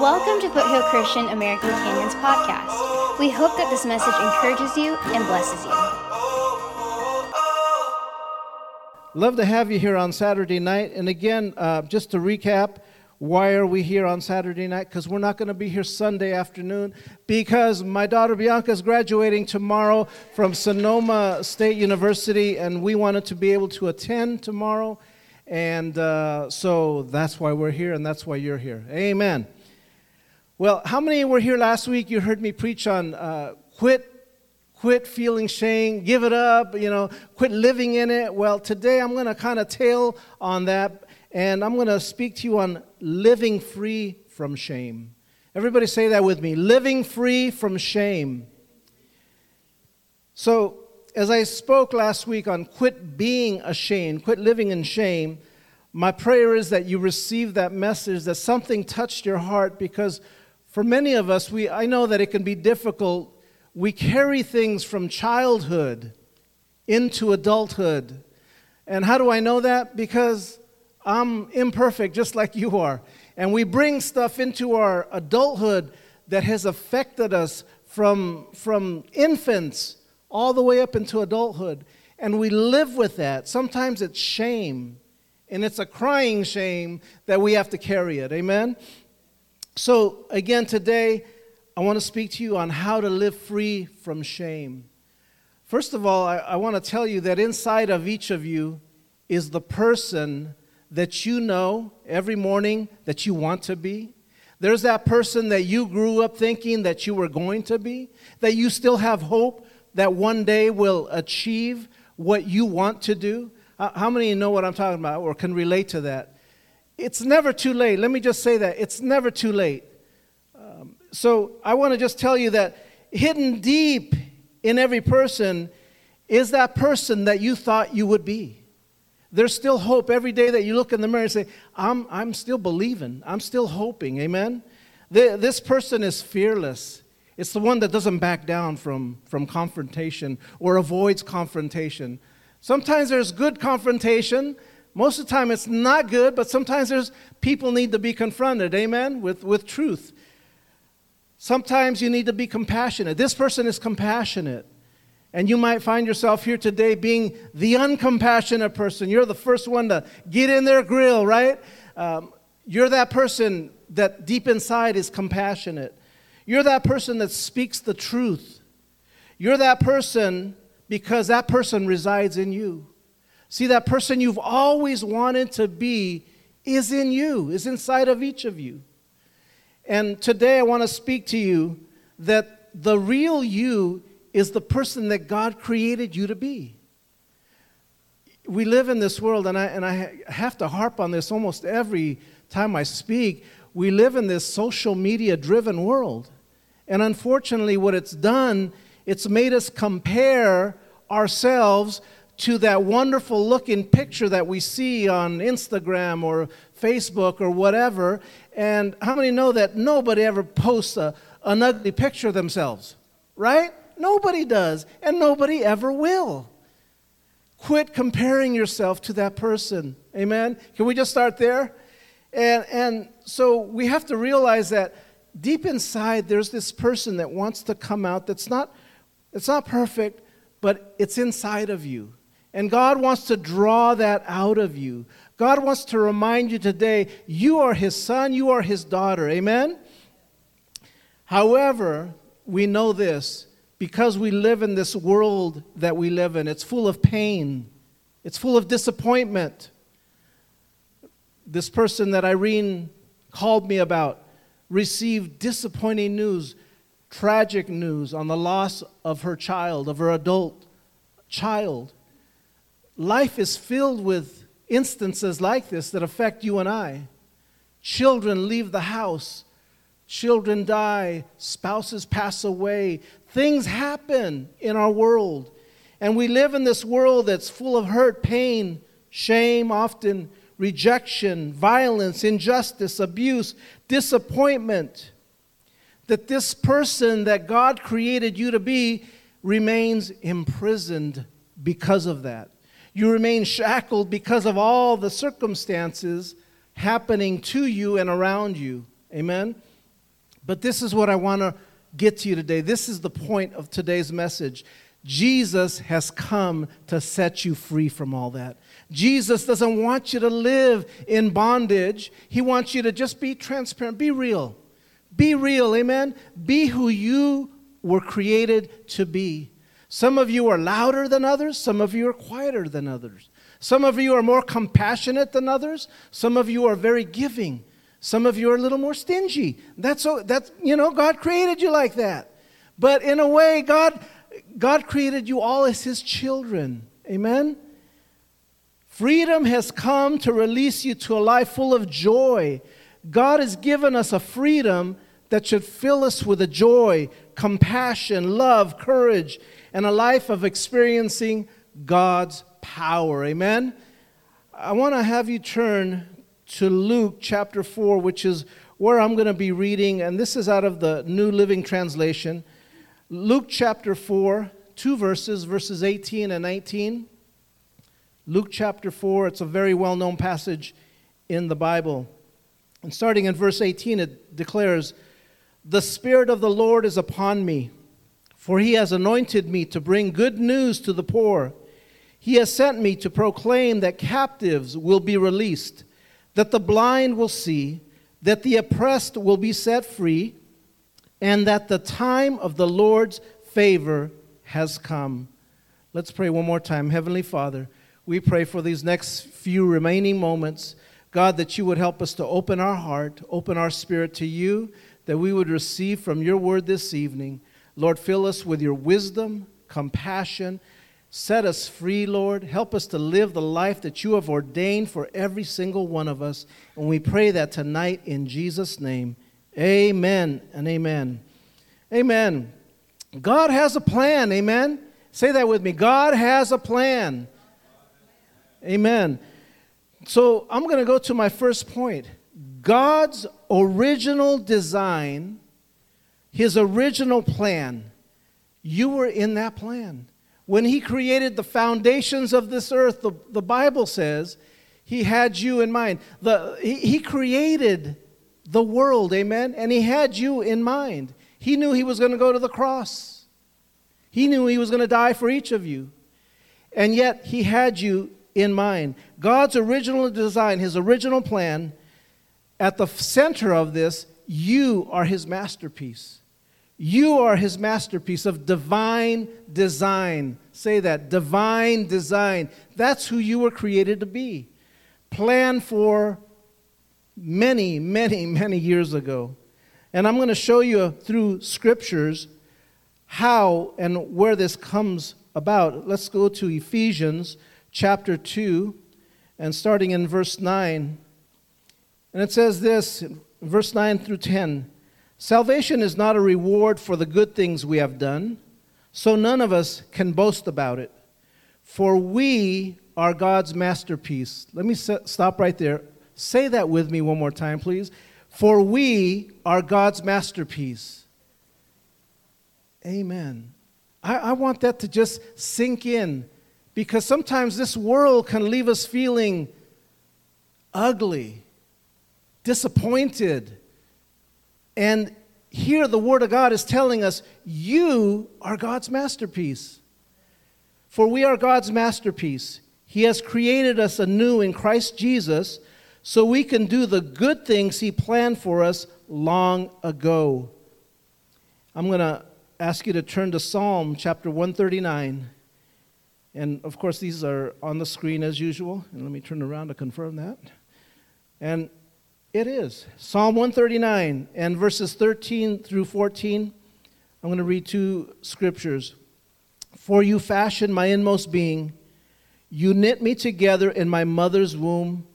Welcome to Foothill Christian American Canyons podcast. We hope that this message encourages you and blesses you. Love to have you here on Saturday night. And again, uh, just to recap, why are we here on Saturday night? Because we're not going to be here Sunday afternoon because my daughter Bianca is graduating tomorrow from Sonoma State University, and we wanted to be able to attend tomorrow. And uh, so that's why we're here, and that's why you're here. Amen. Well, how many were here last week? You heard me preach on uh, quit, quit feeling shame, give it up, you know, quit living in it. Well, today I'm going to kind of tail on that and I'm going to speak to you on living free from shame. Everybody say that with me living free from shame. So, as I spoke last week on quit being ashamed, quit living in shame, my prayer is that you receive that message, that something touched your heart, because for many of us, we, I know that it can be difficult. We carry things from childhood into adulthood. And how do I know that? Because I'm imperfect just like you are. And we bring stuff into our adulthood that has affected us from, from infants all the way up into adulthood. And we live with that. Sometimes it's shame, and it's a crying shame that we have to carry it. Amen? So, again, today, I want to speak to you on how to live free from shame. First of all, I, I want to tell you that inside of each of you is the person that you know every morning that you want to be. There's that person that you grew up thinking that you were going to be, that you still have hope that one day will achieve what you want to do. How many of you know what I'm talking about or can relate to that? It's never too late. Let me just say that. It's never too late. Um, so I want to just tell you that hidden deep in every person is that person that you thought you would be. There's still hope every day that you look in the mirror and say, I'm, I'm still believing. I'm still hoping. Amen? The, this person is fearless. It's the one that doesn't back down from, from confrontation or avoids confrontation. Sometimes there's good confrontation. Most of the time it's not good, but sometimes there's people need to be confronted, amen, with, with truth. Sometimes you need to be compassionate. This person is compassionate. And you might find yourself here today being the uncompassionate person. You're the first one to get in their grill, right? Um, you're that person that deep inside is compassionate. You're that person that speaks the truth. You're that person because that person resides in you. See, that person you've always wanted to be is in you, is inside of each of you. And today I want to speak to you that the real you is the person that God created you to be. We live in this world, and I, and I have to harp on this almost every time I speak. We live in this social media driven world. And unfortunately, what it's done, it's made us compare ourselves to that wonderful looking picture that we see on Instagram or Facebook or whatever. And how many know that nobody ever posts a, an ugly picture of themselves, right? Nobody does, and nobody ever will. Quit comparing yourself to that person. Amen? Can we just start there? And, and so we have to realize that deep inside there's this person that wants to come out that's not, it's not perfect, but it's inside of you. And God wants to draw that out of you. God wants to remind you today you are His son, you are His daughter. Amen? However, we know this because we live in this world that we live in, it's full of pain, it's full of disappointment. This person that Irene called me about received disappointing news, tragic news on the loss of her child, of her adult child. Life is filled with instances like this that affect you and I. Children leave the house, children die, spouses pass away, Things happen in our world. And we live in this world that's full of hurt, pain, shame, often rejection, violence, injustice, abuse, disappointment. That this person that God created you to be remains imprisoned because of that. You remain shackled because of all the circumstances happening to you and around you. Amen? But this is what I want to get to you today. This is the point of today's message. Jesus has come to set you free from all that. Jesus doesn't want you to live in bondage. He wants you to just be transparent, be real. Be real, amen? Be who you were created to be. Some of you are louder than others, some of you are quieter than others. Some of you are more compassionate than others, some of you are very giving. Some of you are a little more stingy. That's, so that's you know, God created you like that. But in a way, God, God created you all as His children. Amen? Freedom has come to release you to a life full of joy. God has given us a freedom that should fill us with a joy, compassion, love, courage, and a life of experiencing God's power. Amen? I want to have you turn to Luke chapter 4, which is where I'm going to be reading, and this is out of the New Living Translation. Luke chapter 4, two verses, verses 18 and 19. Luke chapter 4, it's a very well known passage in the Bible. And starting in verse 18, it declares, The Spirit of the Lord is upon me, for he has anointed me to bring good news to the poor. He has sent me to proclaim that captives will be released that the blind will see, that the oppressed will be set free, and that the time of the Lord's favor has come. Let's pray one more time. Heavenly Father, we pray for these next few remaining moments. God, that you would help us to open our heart, open our spirit to you, that we would receive from your word this evening. Lord, fill us with your wisdom, compassion, Set us free, Lord. Help us to live the life that you have ordained for every single one of us. And we pray that tonight in Jesus' name. Amen and amen. Amen. God has a plan. Amen. Say that with me. God has a plan. Amen. So I'm going to go to my first point. God's original design, his original plan, you were in that plan. When he created the foundations of this earth, the, the Bible says he had you in mind. The, he, he created the world, amen? And he had you in mind. He knew he was going to go to the cross, he knew he was going to die for each of you. And yet, he had you in mind. God's original design, his original plan, at the center of this, you are his masterpiece. You are his masterpiece of divine design. Say that divine design. That's who you were created to be. Planned for many, many, many years ago. And I'm going to show you through scriptures how and where this comes about. Let's go to Ephesians chapter 2 and starting in verse 9. And it says this, verse 9 through 10. Salvation is not a reward for the good things we have done, so none of us can boast about it. For we are God's masterpiece. Let me stop right there. Say that with me one more time, please. For we are God's masterpiece. Amen. I, I, want that to just sink in because sometimes this world can leave us feeling ugly, disappointed, and here the Word of God is telling us, You are God's masterpiece. For we are God's masterpiece. He has created us anew in Christ Jesus so we can do the good things He planned for us long ago. I'm going to ask you to turn to Psalm chapter 139. And of course, these are on the screen as usual. And let me turn around to confirm that. And it is. Psalm 139 and verses 13 through 14. I'm going to read two scriptures. For you fashioned my inmost being, you knit me together in my mother's womb.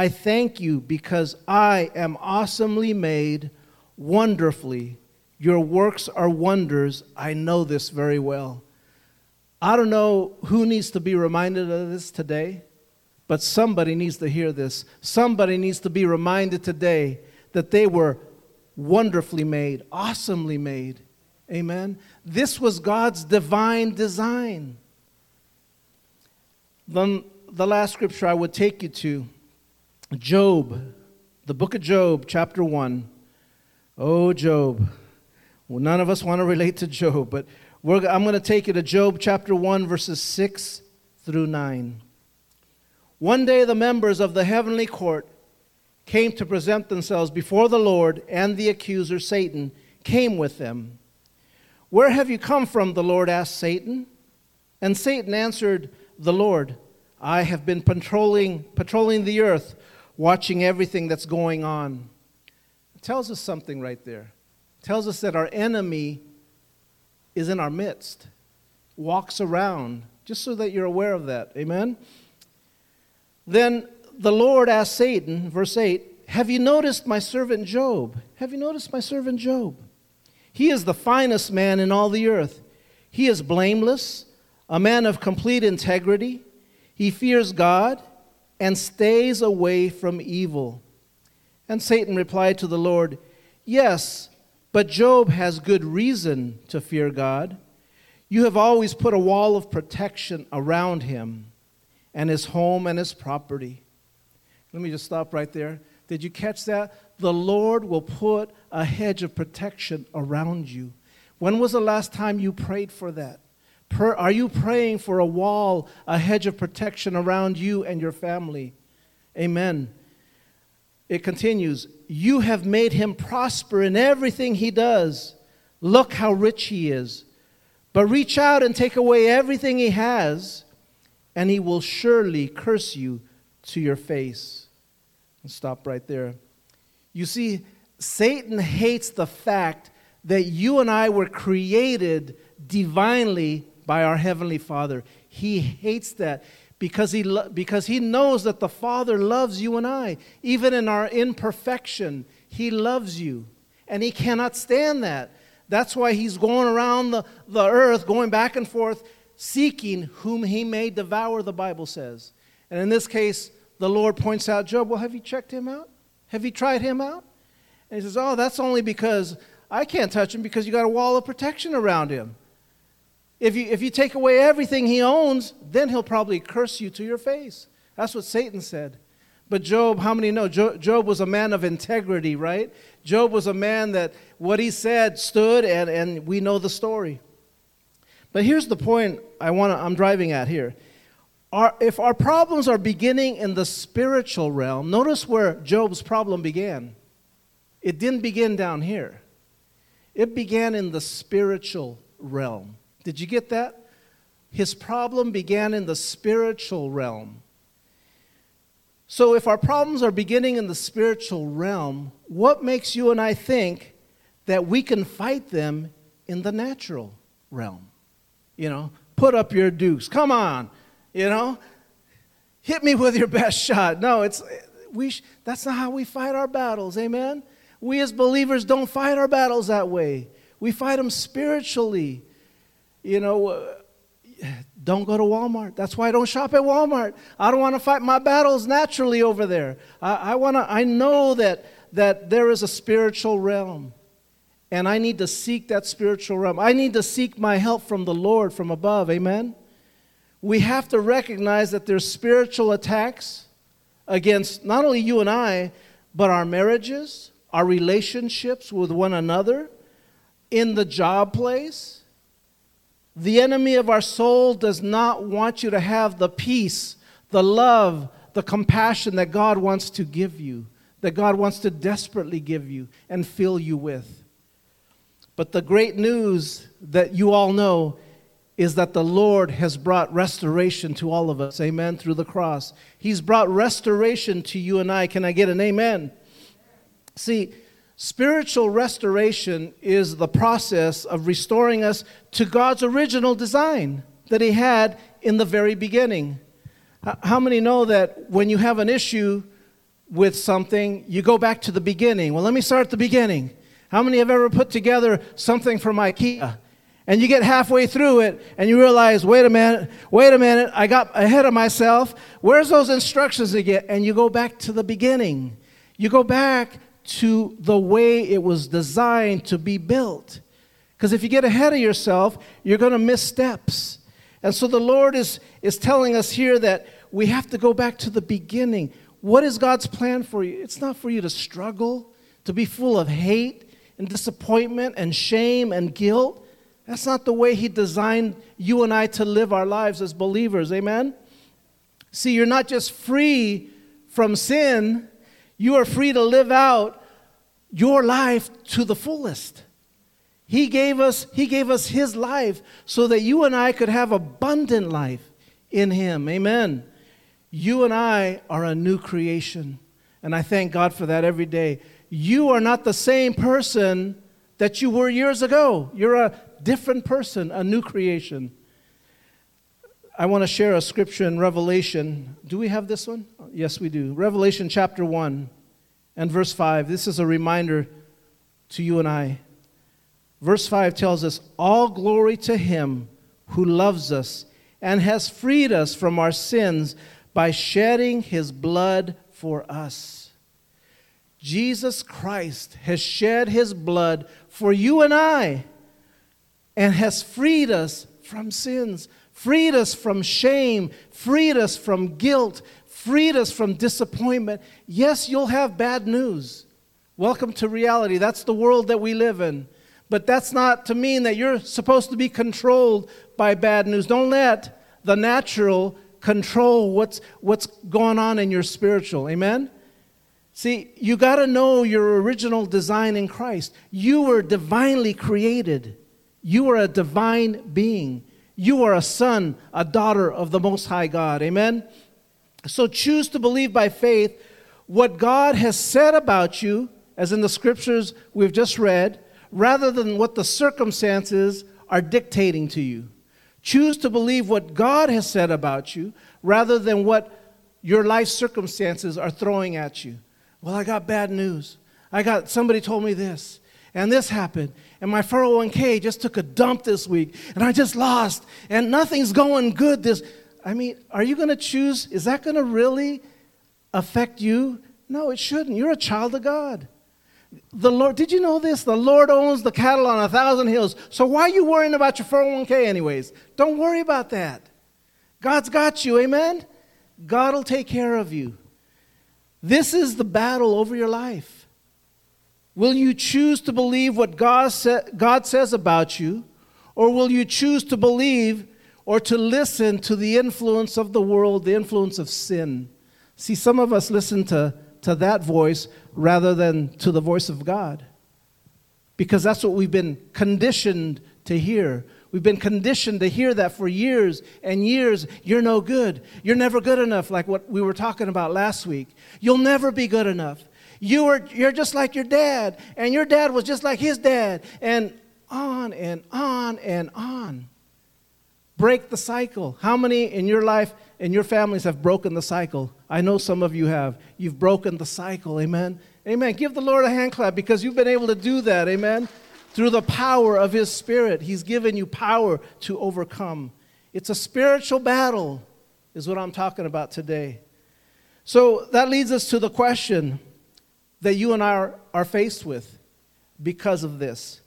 I thank you because I am awesomely made, wonderfully. Your works are wonders. I know this very well. I don't know who needs to be reminded of this today. But somebody needs to hear this. Somebody needs to be reminded today that they were wonderfully made, awesomely made. Amen. This was God's divine design. Then the last scripture I would take you to Job, the book of Job, chapter 1. Oh, Job. Well, none of us want to relate to Job, but I'm going to take you to Job chapter 1, verses 6 through 9. One day, the members of the heavenly court came to present themselves before the Lord, and the accuser, Satan, came with them. Where have you come from? The Lord asked Satan. And Satan answered the Lord, I have been patrolling, patrolling the earth, watching everything that's going on. It tells us something right there. It tells us that our enemy is in our midst, walks around, just so that you're aware of that. Amen? Then the Lord asked Satan, verse 8, Have you noticed my servant Job? Have you noticed my servant Job? He is the finest man in all the earth. He is blameless, a man of complete integrity. He fears God and stays away from evil. And Satan replied to the Lord, Yes, but Job has good reason to fear God. You have always put a wall of protection around him and his home and his property. Let me just stop right there. Did you catch that? The Lord will put a hedge of protection around you. When was the last time you prayed for that? Are you praying for a wall, a hedge of protection around you and your family? Amen. It continues You have made him prosper in everything he does. Look how rich he is. But reach out and take away everything he has and he will surely curse you to your face. And stop right there. You see, Satan hates the fact that you and I were created divinely by our Heavenly Father. He hates that because he, lo- because he knows that the Father loves you and I. Even in our imperfection, He loves you. And He cannot stand that. That's why He's going around the, the earth, going back and forth, seeking whom he may devour, the Bible says. And in this case, the Lord points out Job, well, have you checked him out? Have you tried him out? And he says, oh, that's only because I can't touch him because you got a wall of protection around him. If you, if you take away everything he owns, then he'll probably curse you to your face. That's what Satan said. But Job, how many know? Job was a man of integrity, right? Job was a man that what he said stood, and, and we know the story. But here's the point I wanna, I'm driving at here. Our, if our problems are beginning in the spiritual realm, notice where Job's problem began. It didn't begin down here. It began in the spiritual realm. Did you get that? His problem began in the spiritual realm. So, if our problems are beginning in the spiritual realm, what makes you and I think that we can fight them in the natural realm? you know, put up your dukes. Come on, you know, hit me with your best shot. No, it's we. Sh- that's not how we fight our battles. Amen. We as believers don't fight our battles that way. We fight them spiritually. You know, uh, don't go to Walmart. That's why I don't shop at Walmart. I don't want to fight my battles naturally over there. I, I want to. I know that that there is a spiritual realm. And I need to seek that spiritual realm. I need to seek my help from the Lord from above. Amen? We have to recognize that there's spiritual attacks against not only you and I, but our marriages, our relationships with one another, in the job place. The enemy of our soul does not want you to have the peace, the love, the compassion that God wants to give you, that God wants to desperately give you and fill you with. But the great news that you all know is that the Lord has brought restoration to all of us. Amen. Through the cross. He's brought restoration to you and I. Can I get an amen? See, spiritual restoration is the process of restoring us to God's original design that He had in the very beginning. How many know that when you have an issue with something, you go back to the beginning? Well, let me start at the beginning. How many have ever put together something from IKEA? And you get halfway through it and you realize, wait a minute, wait a minute, I got ahead of myself. Where's those instructions again? And you go back to the beginning. You go back to the way it was designed to be built. Because if you get ahead of yourself, you're going to miss steps. And so the Lord is, is telling us here that we have to go back to the beginning. What is God's plan for you? It's not for you to struggle, to be full of hate and disappointment and shame and guilt. That's not the way He designed you and I to live our lives as believers. Amen? See, you're not just free from sin, you are free to live out your life to the fullest. He gave us he gave us his life so that you and I could have abundant life in him. Amen. You and I are a new creation, and I thank God for that every day. You are not the same person that you were years ago. You're a different person, a new creation. I want to share a scripture in Revelation. Do we have this one? Yes, we do. Revelation chapter 1 and verse 5. This is a reminder to you and I. Verse 5 tells us, All glory to him who loves us and has freed us from our sins by shedding his blood for us. Jesus Christ has shed his blood for you and I and has freed us from sins, freed us from shame, freed us from guilt, freed us from disappointment. Yes, you'll have bad news. Welcome to reality. That's the world that we live in. But that's not to mean that you're supposed to be controlled by bad news. Don't let the natural control what's, what's going on in your spiritual. Amen? See, you got to know your original design in Christ. You were divinely created, you are a divine being. You are a son, a daughter of the Most High God. Amen? So choose to believe by faith what God has said about you, as in the scriptures we've just read, rather than what the circumstances are dictating to you. Choose to believe what God has said about you rather than what your life circumstances are throwing at you. Well, I got bad news. I got somebody told me this, and this happened, and my 401k just took a dump this week, and I just lost, and nothing's going good this. I mean, are you going to choose? Is that going to really affect you? No, it shouldn't. You're a child of God. The Lord, did you know this? The Lord owns the cattle on a thousand hills. So why are you worrying about your 401k, anyways? Don't worry about that. God's got you, amen? God will take care of you. This is the battle over your life. Will you choose to believe what God, sa- God says about you, or will you choose to believe or to listen to the influence of the world, the influence of sin? See, some of us listen to to that voice rather than to the voice of God. Because that's what we've been conditioned to hear. We've been conditioned to hear that for years and years. You're no good. You're never good enough, like what we were talking about last week. You'll never be good enough. You are, you're just like your dad, and your dad was just like his dad, and on and on and on. Break the cycle. How many in your life and your families have broken the cycle? I know some of you have. You've broken the cycle. Amen. Amen. Give the Lord a hand clap because you've been able to do that. Amen. Through the power of His Spirit, He's given you power to overcome. It's a spiritual battle, is what I'm talking about today. So that leads us to the question that you and I are, are faced with because of this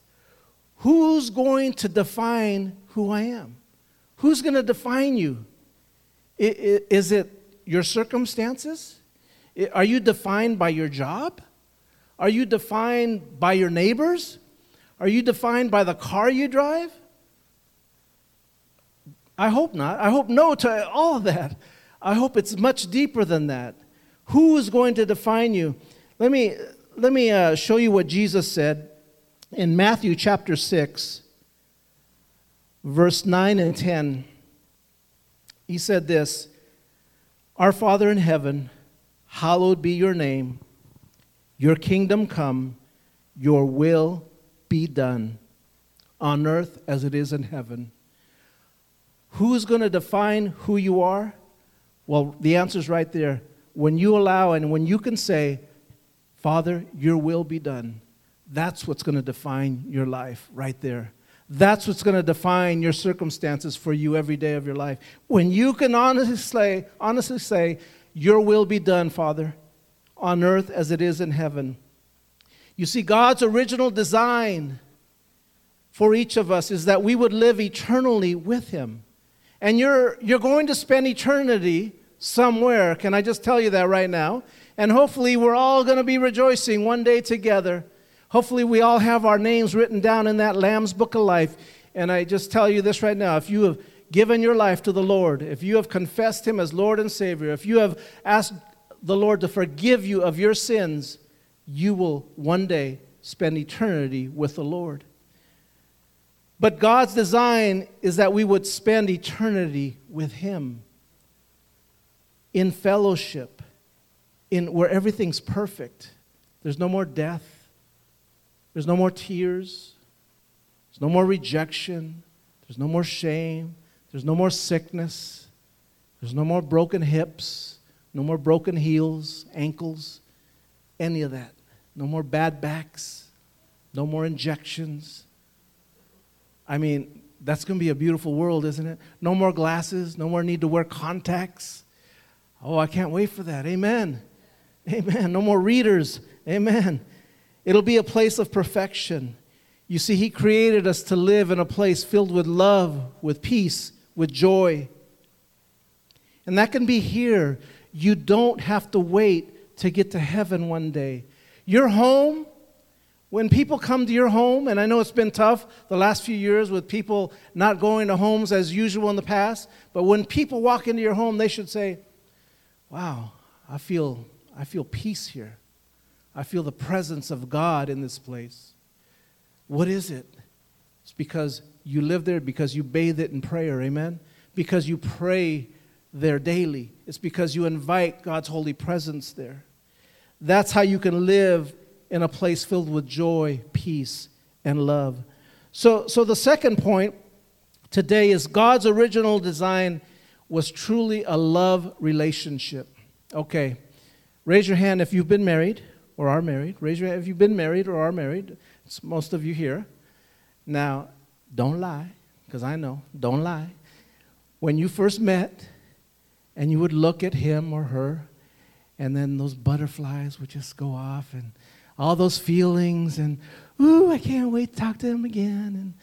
Who's going to define who I am? Who's going to define you? Is it your circumstances? Are you defined by your job? Are you defined by your neighbors? Are you defined by the car you drive? I hope not. I hope no to all of that. I hope it's much deeper than that. Who is going to define you? Let me, let me uh, show you what Jesus said in Matthew chapter 6, verse 9 and 10. He said this our Father in heaven, hallowed be your name. Your kingdom come, your will be done on earth as it is in heaven. Who is going to define who you are? Well, the answer is right there. When you allow and when you can say, Father, your will be done, that's what's going to define your life right there. That's what's going to define your circumstances for you every day of your life. When you can honestly say, honestly say, Your will be done, Father, on earth as it is in heaven. You see, God's original design for each of us is that we would live eternally with Him. And you're, you're going to spend eternity somewhere. Can I just tell you that right now? And hopefully, we're all going to be rejoicing one day together. Hopefully, we all have our names written down in that Lamb's Book of Life. And I just tell you this right now if you have given your life to the Lord, if you have confessed Him as Lord and Savior, if you have asked the Lord to forgive you of your sins, you will one day spend eternity with the Lord. But God's design is that we would spend eternity with Him in fellowship, in where everything's perfect. There's no more death, there's no more tears, there's no more rejection, there's no more shame, there's no more sickness, there's no more broken hips, no more broken heels, ankles, any of that. No more bad backs, no more injections. I mean, that's going to be a beautiful world, isn't it? No more glasses, no more need to wear contacts. Oh, I can't wait for that. Amen. Amen. No more readers. Amen. It'll be a place of perfection. You see, He created us to live in a place filled with love, with peace, with joy. And that can be here. You don't have to wait to get to heaven one day. Your home, when people come to your home, and I know it's been tough the last few years with people not going to homes as usual in the past, but when people walk into your home, they should say, Wow, I feel, I feel peace here. I feel the presence of God in this place. What is it? It's because you live there, because you bathe it in prayer, amen? Because you pray there daily. It's because you invite God's holy presence there. That's how you can live in a place filled with joy, peace, and love. So, so the second point today is God's original design was truly a love relationship. Okay, raise your hand if you've been married or are married. Raise your hand if you've been married or are married. It's most of you here. Now, don't lie, because I know, don't lie. When you first met and you would look at him or her, and then those butterflies would just go off, and all those feelings, and ooh, I can't wait to talk to him again. And,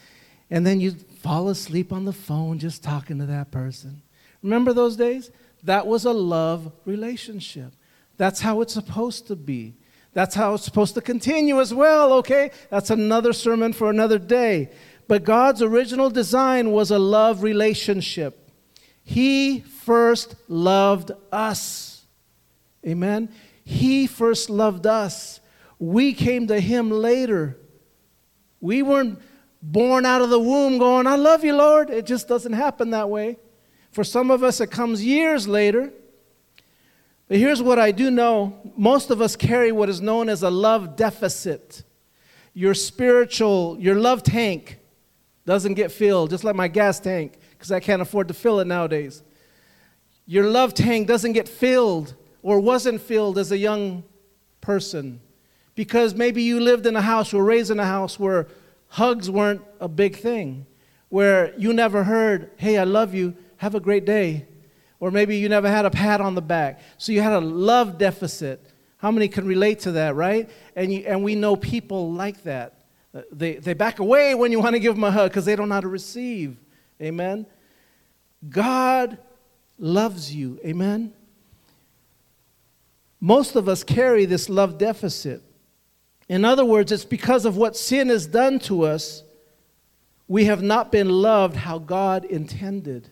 and then you'd fall asleep on the phone just talking to that person. Remember those days? That was a love relationship. That's how it's supposed to be. That's how it's supposed to continue as well, okay? That's another sermon for another day. But God's original design was a love relationship. He first loved us. Amen? He first loved us. We came to Him later. We weren't born out of the womb going, I love you, Lord. It just doesn't happen that way. For some of us, it comes years later. But here's what I do know most of us carry what is known as a love deficit. Your spiritual, your love tank doesn't get filled, just like my gas tank, because I can't afford to fill it nowadays. Your love tank doesn't get filled or wasn't filled as a young person because maybe you lived in a house or raised in a house where hugs weren't a big thing, where you never heard, hey, I love you, have a great day. Or maybe you never had a pat on the back. So you had a love deficit. How many can relate to that, right? And, you, and we know people like that. Uh, they, they back away when you want to give them a hug because they don't know how to receive. Amen? God loves you. Amen? Most of us carry this love deficit. In other words, it's because of what sin has done to us, we have not been loved how God intended.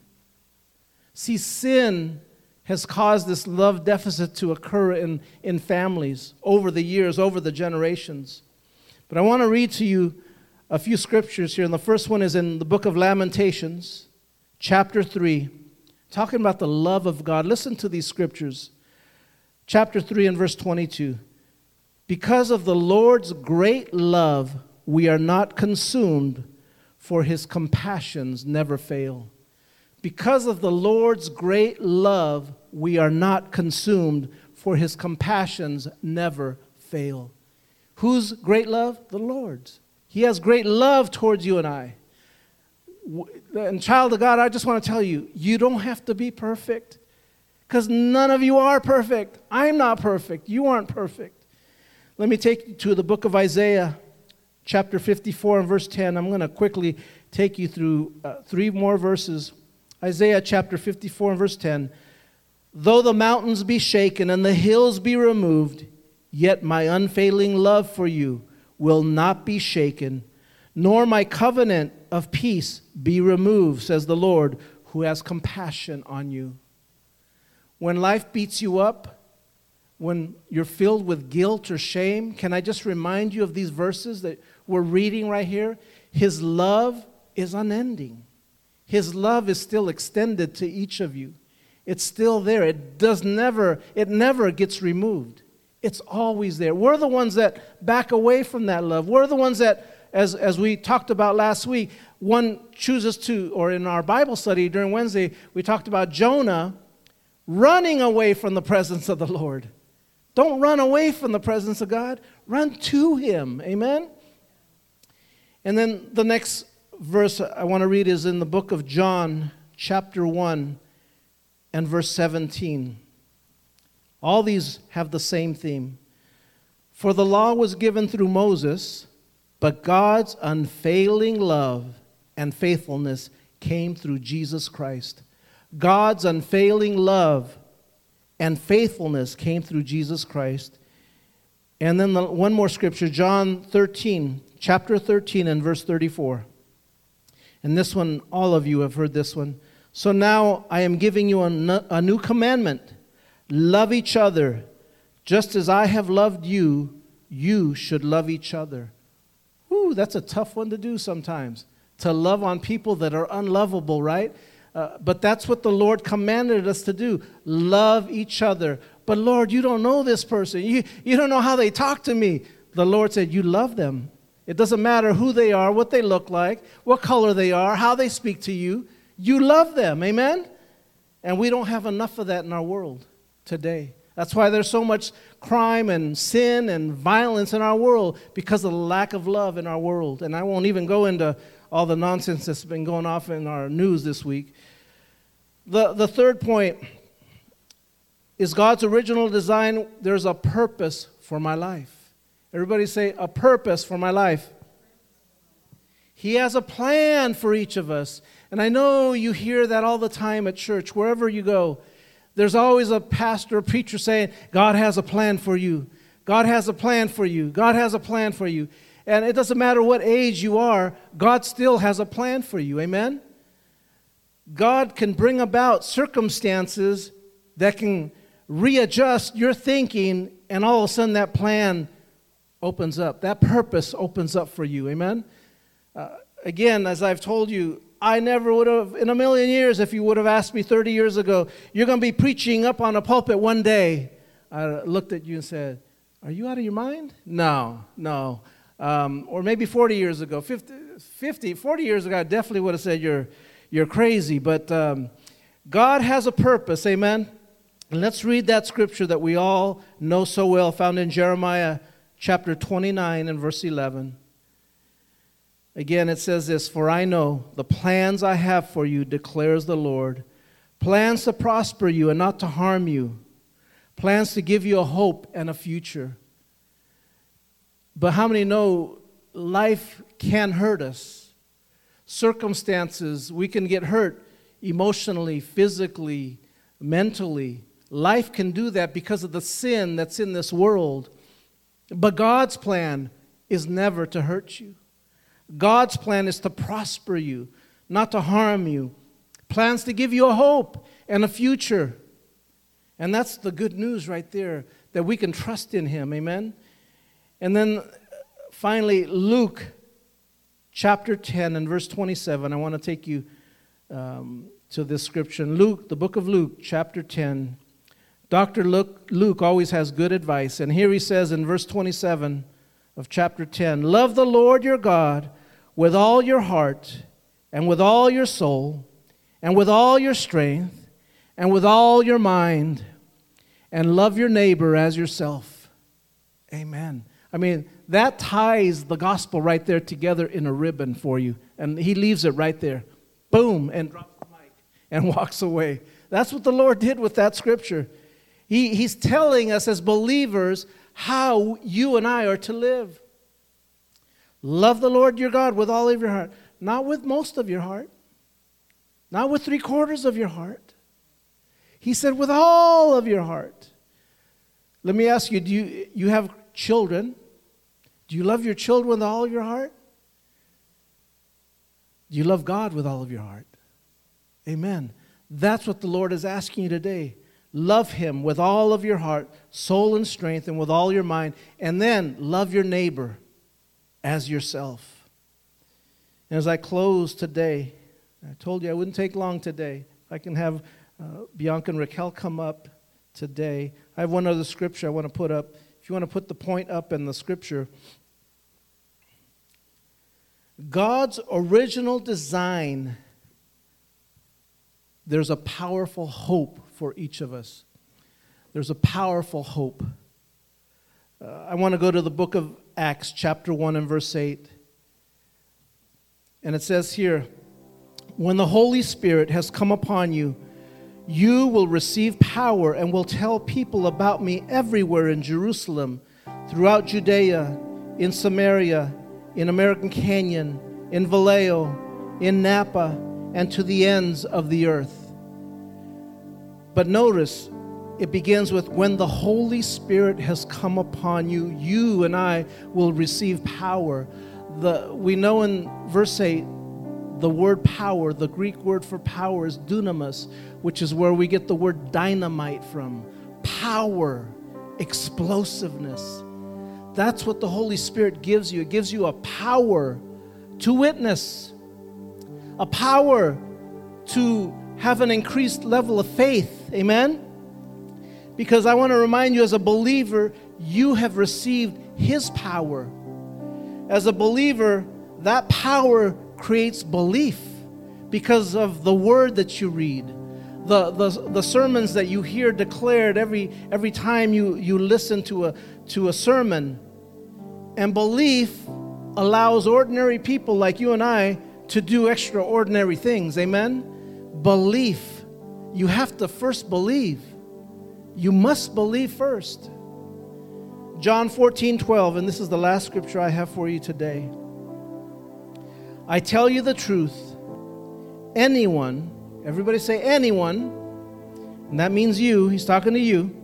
See, sin has caused this love deficit to occur in, in families over the years, over the generations. But I want to read to you a few scriptures here. And the first one is in the book of Lamentations, chapter 3, talking about the love of God. Listen to these scriptures. Chapter 3 and verse 22. Because of the Lord's great love, we are not consumed, for his compassions never fail. Because of the Lord's great love, we are not consumed, for his compassions never fail. Whose great love? The Lord's. He has great love towards you and I. And, child of God, I just want to tell you, you don't have to be perfect because none of you are perfect. I'm not perfect. You aren't perfect. Let me take you to the book of Isaiah, chapter 54 and verse 10. I'm going to quickly take you through uh, three more verses Isaiah chapter 54 and verse 10. Though the mountains be shaken and the hills be removed, yet my unfailing love for you will not be shaken, nor my covenant of peace be removed, says the Lord, who has compassion on you. When life beats you up, when you're filled with guilt or shame, can I just remind you of these verses that we're reading right here? His love is unending. His love is still extended to each of you. It's still there. It does never, it never gets removed. It's always there. We're the ones that back away from that love. We're the ones that, as, as we talked about last week, one chooses to, or in our Bible study during Wednesday, we talked about Jonah running away from the presence of the Lord. Don't run away from the presence of God, run to Him. Amen? And then the next verse I want to read is in the book of John, chapter 1 and verse 17. All these have the same theme. For the law was given through Moses, but God's unfailing love and faithfulness came through Jesus Christ. God's unfailing love and faithfulness came through Jesus Christ. And then the, one more scripture, John 13, chapter 13, and verse 34. And this one, all of you have heard this one. So now I am giving you a, new commandment love each other. Just as I have loved you, you should love each other. Ooh, that's a tough one to do sometimes, to love on people that are unlovable, right? Uh, but that's what the Lord commanded us to do love each other. But Lord, you don't know this person. You, you don't know how they talk to me. The Lord said, You love them. It doesn't matter who they are, what they look like, what color they are, how they speak to you. You love them, amen? And we don't have enough of that in our world today. That's why there's so much crime and sin and violence in our world because of the lack of love in our world. And I won't even go into all the nonsense that's been going off in our news this week. The, the third point is God's original design. There's a purpose for my life. Everybody say, a purpose for my life. He has a plan for each of us. And I know you hear that all the time at church, wherever you go. There's always a pastor, a preacher saying, God has a plan for you. God has a plan for you. God has a plan for you. And it doesn't matter what age you are, God still has a plan for you. Amen? God can bring about circumstances that can readjust your thinking, and all of a sudden that plan opens up. That purpose opens up for you. Amen? Uh, again, as I've told you, I never would have, in a million years, if you would have asked me 30 years ago, you're going to be preaching up on a pulpit one day. I looked at you and said, Are you out of your mind? No, no. Um, or maybe 40 years ago, 50, 50, 40 years ago, I definitely would have said, You're, you're crazy. But um, God has a purpose, amen? And let's read that scripture that we all know so well, found in Jeremiah chapter 29 and verse 11. Again, it says this For I know the plans I have for you, declares the Lord plans to prosper you and not to harm you, plans to give you a hope and a future. But how many know life can hurt us? Circumstances, we can get hurt emotionally, physically, mentally. Life can do that because of the sin that's in this world. But God's plan is never to hurt you. God's plan is to prosper you, not to harm you. Plans to give you a hope and a future. And that's the good news right there that we can trust in Him. Amen. And then finally, Luke chapter 10 and verse 27. I want to take you um, to this scripture. Luke, the book of Luke, chapter 10. Dr. Luke, Luke always has good advice. And here he says in verse 27 of chapter 10 Love the Lord your God with all your heart, and with all your soul, and with all your strength, and with all your mind, and love your neighbor as yourself. Amen. I mean, that ties the gospel right there together in a ribbon for you. And he leaves it right there. Boom, and drops the mic and walks away. That's what the Lord did with that scripture. He, he's telling us as believers how you and I are to live. Love the Lord your God with all of your heart, not with most of your heart, not with three quarters of your heart. He said, with all of your heart. Let me ask you do you, you have children? Do you love your children with all of your heart? Do you love God with all of your heart? Amen. That's what the Lord is asking you today. Love Him with all of your heart, soul, and strength, and with all your mind. And then love your neighbor as yourself. And as I close today, I told you I wouldn't take long today. I can have uh, Bianca and Raquel come up today. I have one other scripture I want to put up. If you want to put the point up in the scripture, God's original design, there's a powerful hope for each of us. There's a powerful hope. Uh, I want to go to the book of Acts, chapter 1, and verse 8. And it says here, When the Holy Spirit has come upon you, you will receive power and will tell people about me everywhere in Jerusalem, throughout Judea, in Samaria, in American Canyon, in Vallejo, in Napa, and to the ends of the earth. But notice, it begins with when the Holy Spirit has come upon you, you and I will receive power. The, we know in verse 8 the word power, the Greek word for power is dunamis, which is where we get the word dynamite from. Power, explosiveness. That's what the Holy Spirit gives you. It gives you a power to witness, a power to have an increased level of Amen? Because I want to remind you, as a believer, you have received His power. As a believer, that power creates belief because of the word that you read, the, the, the sermons that you hear declared every, every time you, you listen to a, to a sermon. And belief allows ordinary people like you and I to do extraordinary things. Amen? Belief. You have to first believe. You must believe first. John 14, 12, and this is the last scripture I have for you today. I tell you the truth, anyone, everybody say anyone, and that means you, he's talking to you.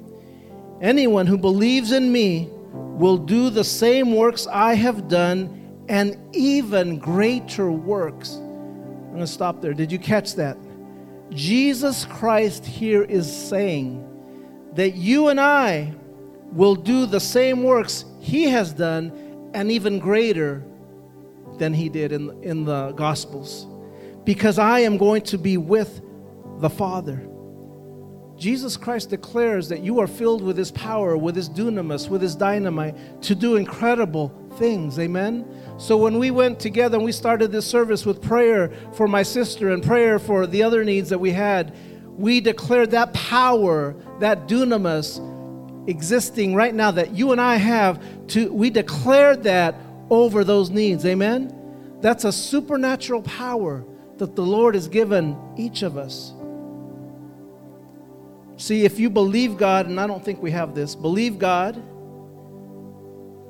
Anyone who believes in me will do the same works I have done and even greater works. I'm going to stop there. Did you catch that? Jesus Christ here is saying that you and I will do the same works he has done and even greater than he did in, in the Gospels. Because I am going to be with the Father. Jesus Christ declares that you are filled with his power, with his dunamis, with his dynamite to do incredible things. Amen? So when we went together and we started this service with prayer for my sister and prayer for the other needs that we had, we declared that power, that dunamis existing right now that you and I have to we declared that over those needs. Amen? That's a supernatural power that the Lord has given each of us. See, if you believe God, and I don't think we have this, believe God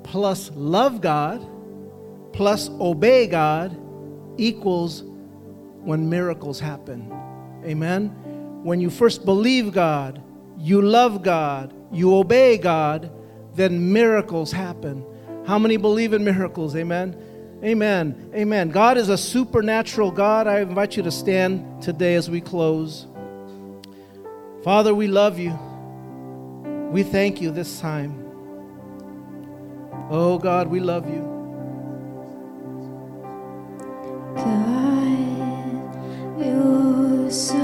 plus love God plus obey God equals when miracles happen. Amen? When you first believe God, you love God, you obey God, then miracles happen. How many believe in miracles? Amen. Amen. Amen. God is a supernatural God. I invite you to stand today as we close. Father, we love you. We thank you this time. Oh God, we love you. God, you're so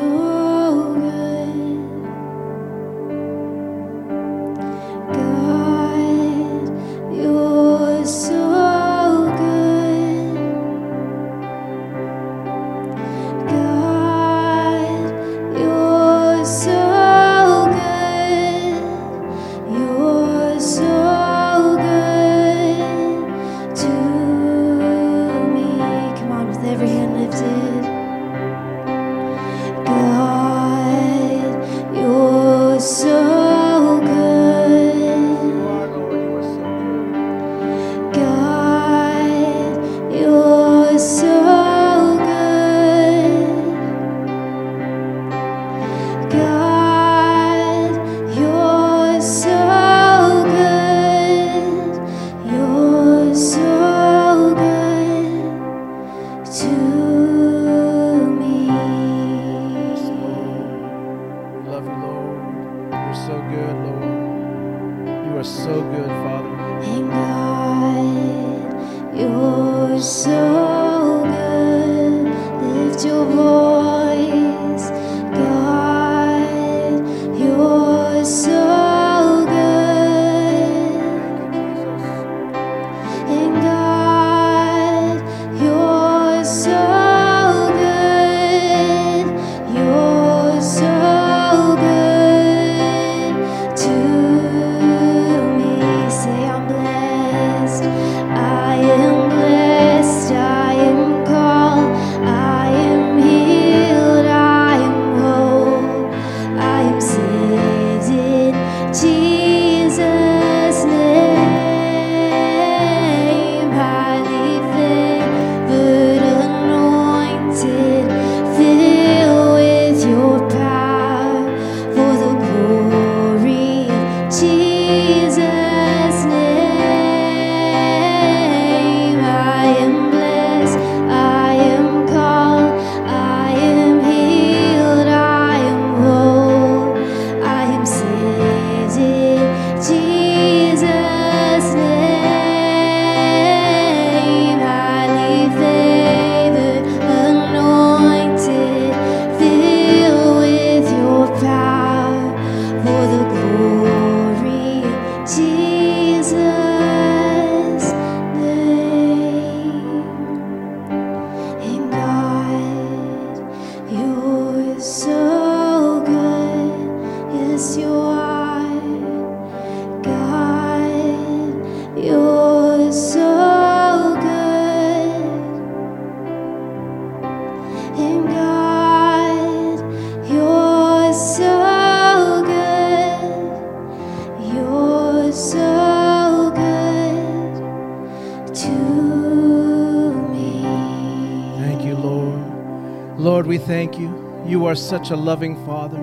are such a loving Father.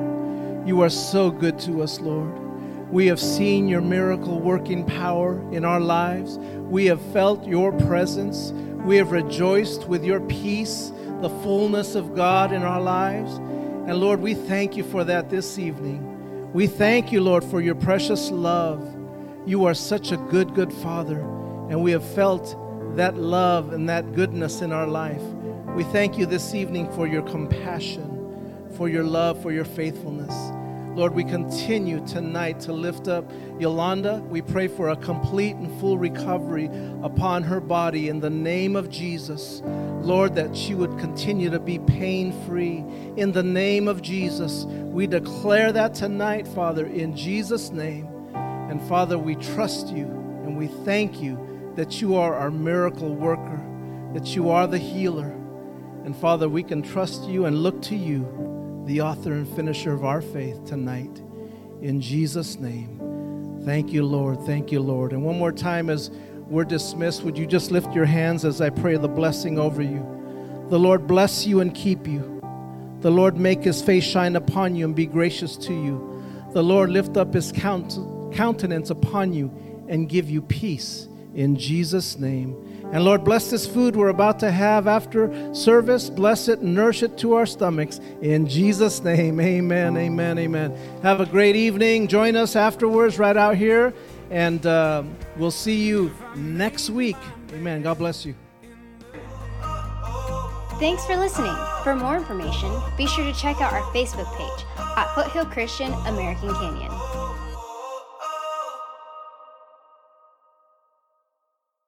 You are so good to us, Lord. We have seen your miracle working power in our lives. We have felt your presence. We have rejoiced with your peace, the fullness of God in our lives. And Lord, we thank you for that this evening. We thank you, Lord, for your precious love. You are such a good, good Father, and we have felt that love and that goodness in our life. We thank you this evening for your compassion, for your love, for your faithfulness. Lord, we continue tonight to lift up Yolanda. We pray for a complete and full recovery upon her body in the name of Jesus. Lord, that she would continue to be pain free in the name of Jesus. We declare that tonight, Father, in Jesus' name. And Father, we trust you and we thank you that you are our miracle worker, that you are the healer. And Father, we can trust you and look to you, the author and finisher of our faith tonight. In Jesus' name. Thank you, Lord. Thank you, Lord. And one more time, as we're dismissed, would you just lift your hands as I pray the blessing over you? The Lord bless you and keep you. The Lord make his face shine upon you and be gracious to you. The Lord lift up his count- countenance upon you and give you peace in Jesus' name. And Lord, bless this food we're about to have after service. Bless it nourish it to our stomachs. In Jesus' name, amen, amen, amen. Have a great evening. Join us afterwards right out here. And uh, we'll see you next week. Amen. God bless you. Thanks for listening. For more information, be sure to check out our Facebook page at Foothill Christian American Canyon.